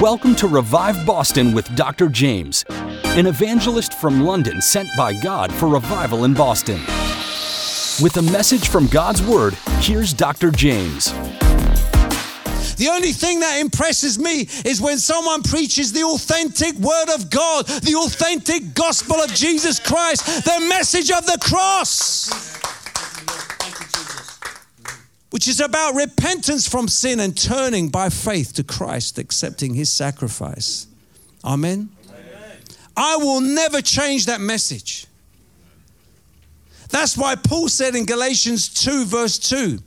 Welcome to Revive Boston with Dr. Jaymz, an evangelist from London sent by God for revival in Boston. With a message from God's Word, here's Dr. Jaymz. The only thing that impresses me is when someone preaches the authentic Word of God, the authentic gospel of Jesus Christ, the message of the cross is about repentance from sin and turning by faith to Christ, accepting his sacrifice. Amen. Amen. I will never change that message. That's why Paul said in Galatians 2, verse 2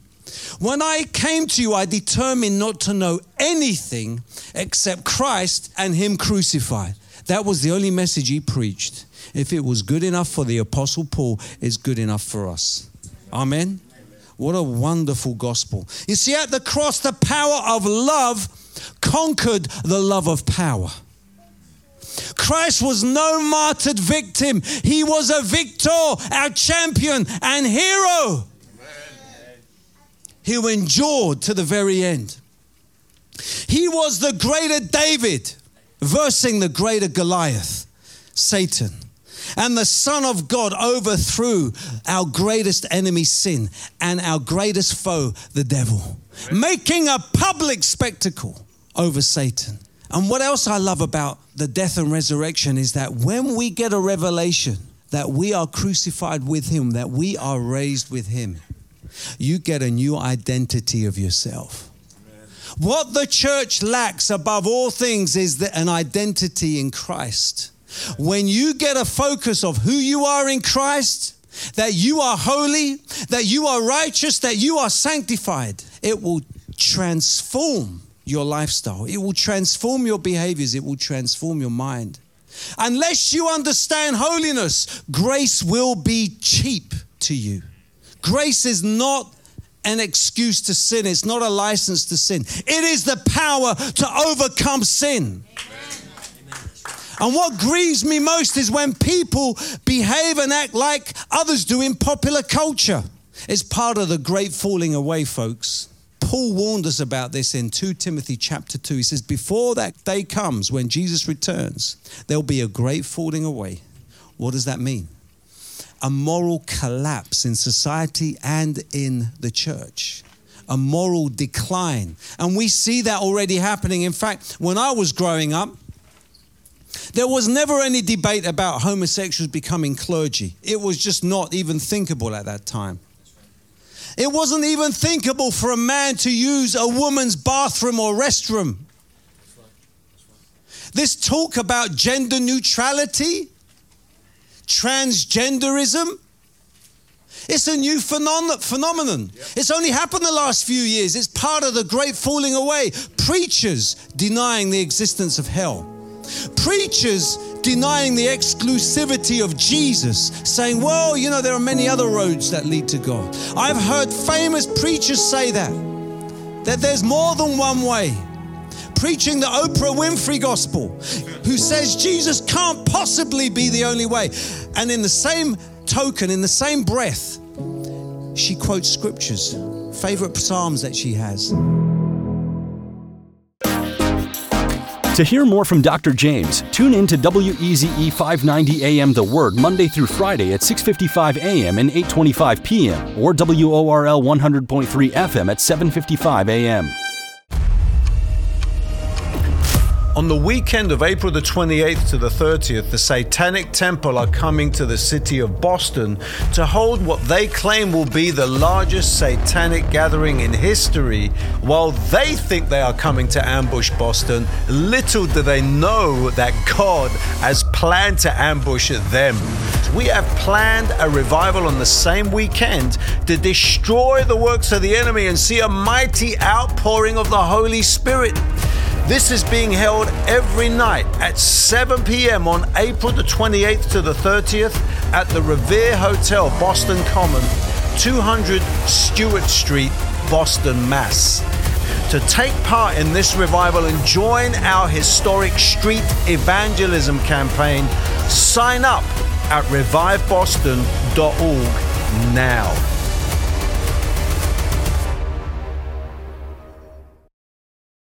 When I came to you, I determined not to know anything except Christ and Him crucified. That was the only message he preached. If it was good enough for the Apostle Paul, it's good enough for us. Amen. What a wonderful gospel. You see, at the cross, the power of love conquered the love of power. Christ was no martyred victim, he was a victor, our champion and hero who endured to the very end. He was the greater David, versing the greater Goliath, Satan and the Son of God overthrew our greatest enemy, sin, and our greatest foe, the devil, making a public spectacle over Satan. And what else I love about the death and resurrection is that when we get a revelation that we are crucified with Him, that we are raised with Him, you get a new identity of yourself. What the church lacks above all things is an identity in Christ. When you get a focus of who you are in Christ, that you are holy, that you are righteous, that you are sanctified, it will transform your lifestyle. It will transform your behaviors. It will transform your mind. Unless you understand holiness, grace will be cheap to you. Grace is not an excuse to sin, it's not a license to sin. It is the power to overcome sin. Amen. And what grieves me most is when people behave and act like others do in popular culture. It's part of the great falling away, folks. Paul warned us about this in 2 Timothy chapter 2. He says, Before that day comes, when Jesus returns, there'll be a great falling away. What does that mean? A moral collapse in society and in the church a moral decline. And we see that already happening. In fact, when I was growing up, there was never any debate about homosexuals becoming clergy. It was just not even thinkable at that time. It wasn't even thinkable for a man to use a woman's bathroom or restroom. This talk about gender neutrality, transgenderism, it's a new phenomenon. It's only happened the last few years. It's part of the great falling away. Preachers denying the existence of hell. Preachers denying the exclusivity of Jesus, saying, well, you know, there are many other roads that lead to God. I've heard famous preachers say that, that there's more than one way. Preaching the Oprah Winfrey gospel, who says Jesus can't possibly be the only way. And in the same token, in the same breath, she quotes scriptures, favorite psalms that she has. To hear more from Dr. Jaymz, tune in to WEZE 590 AM The Word Monday through Friday at 6:55 AM and 8:25 PM or WORL 100.3 FM at 7:55 AM. On the weekend of April the 28th to the 30th, the Satanic Temple are coming to the city of Boston to hold what they claim will be the largest satanic gathering in history. While they think they are coming to ambush Boston, little do they know that God has planned to ambush them. We have planned a revival on the same weekend to destroy the works of the enemy and see a mighty outpouring of the Holy Spirit. This is being held every night at 7 p.m. on April the 28th to the 30th at the Revere Hotel, Boston Common, 200 Stuart Street, Boston, Mass. To take part in this revival and join our historic street evangelism campaign, sign up at reviveboston.org now.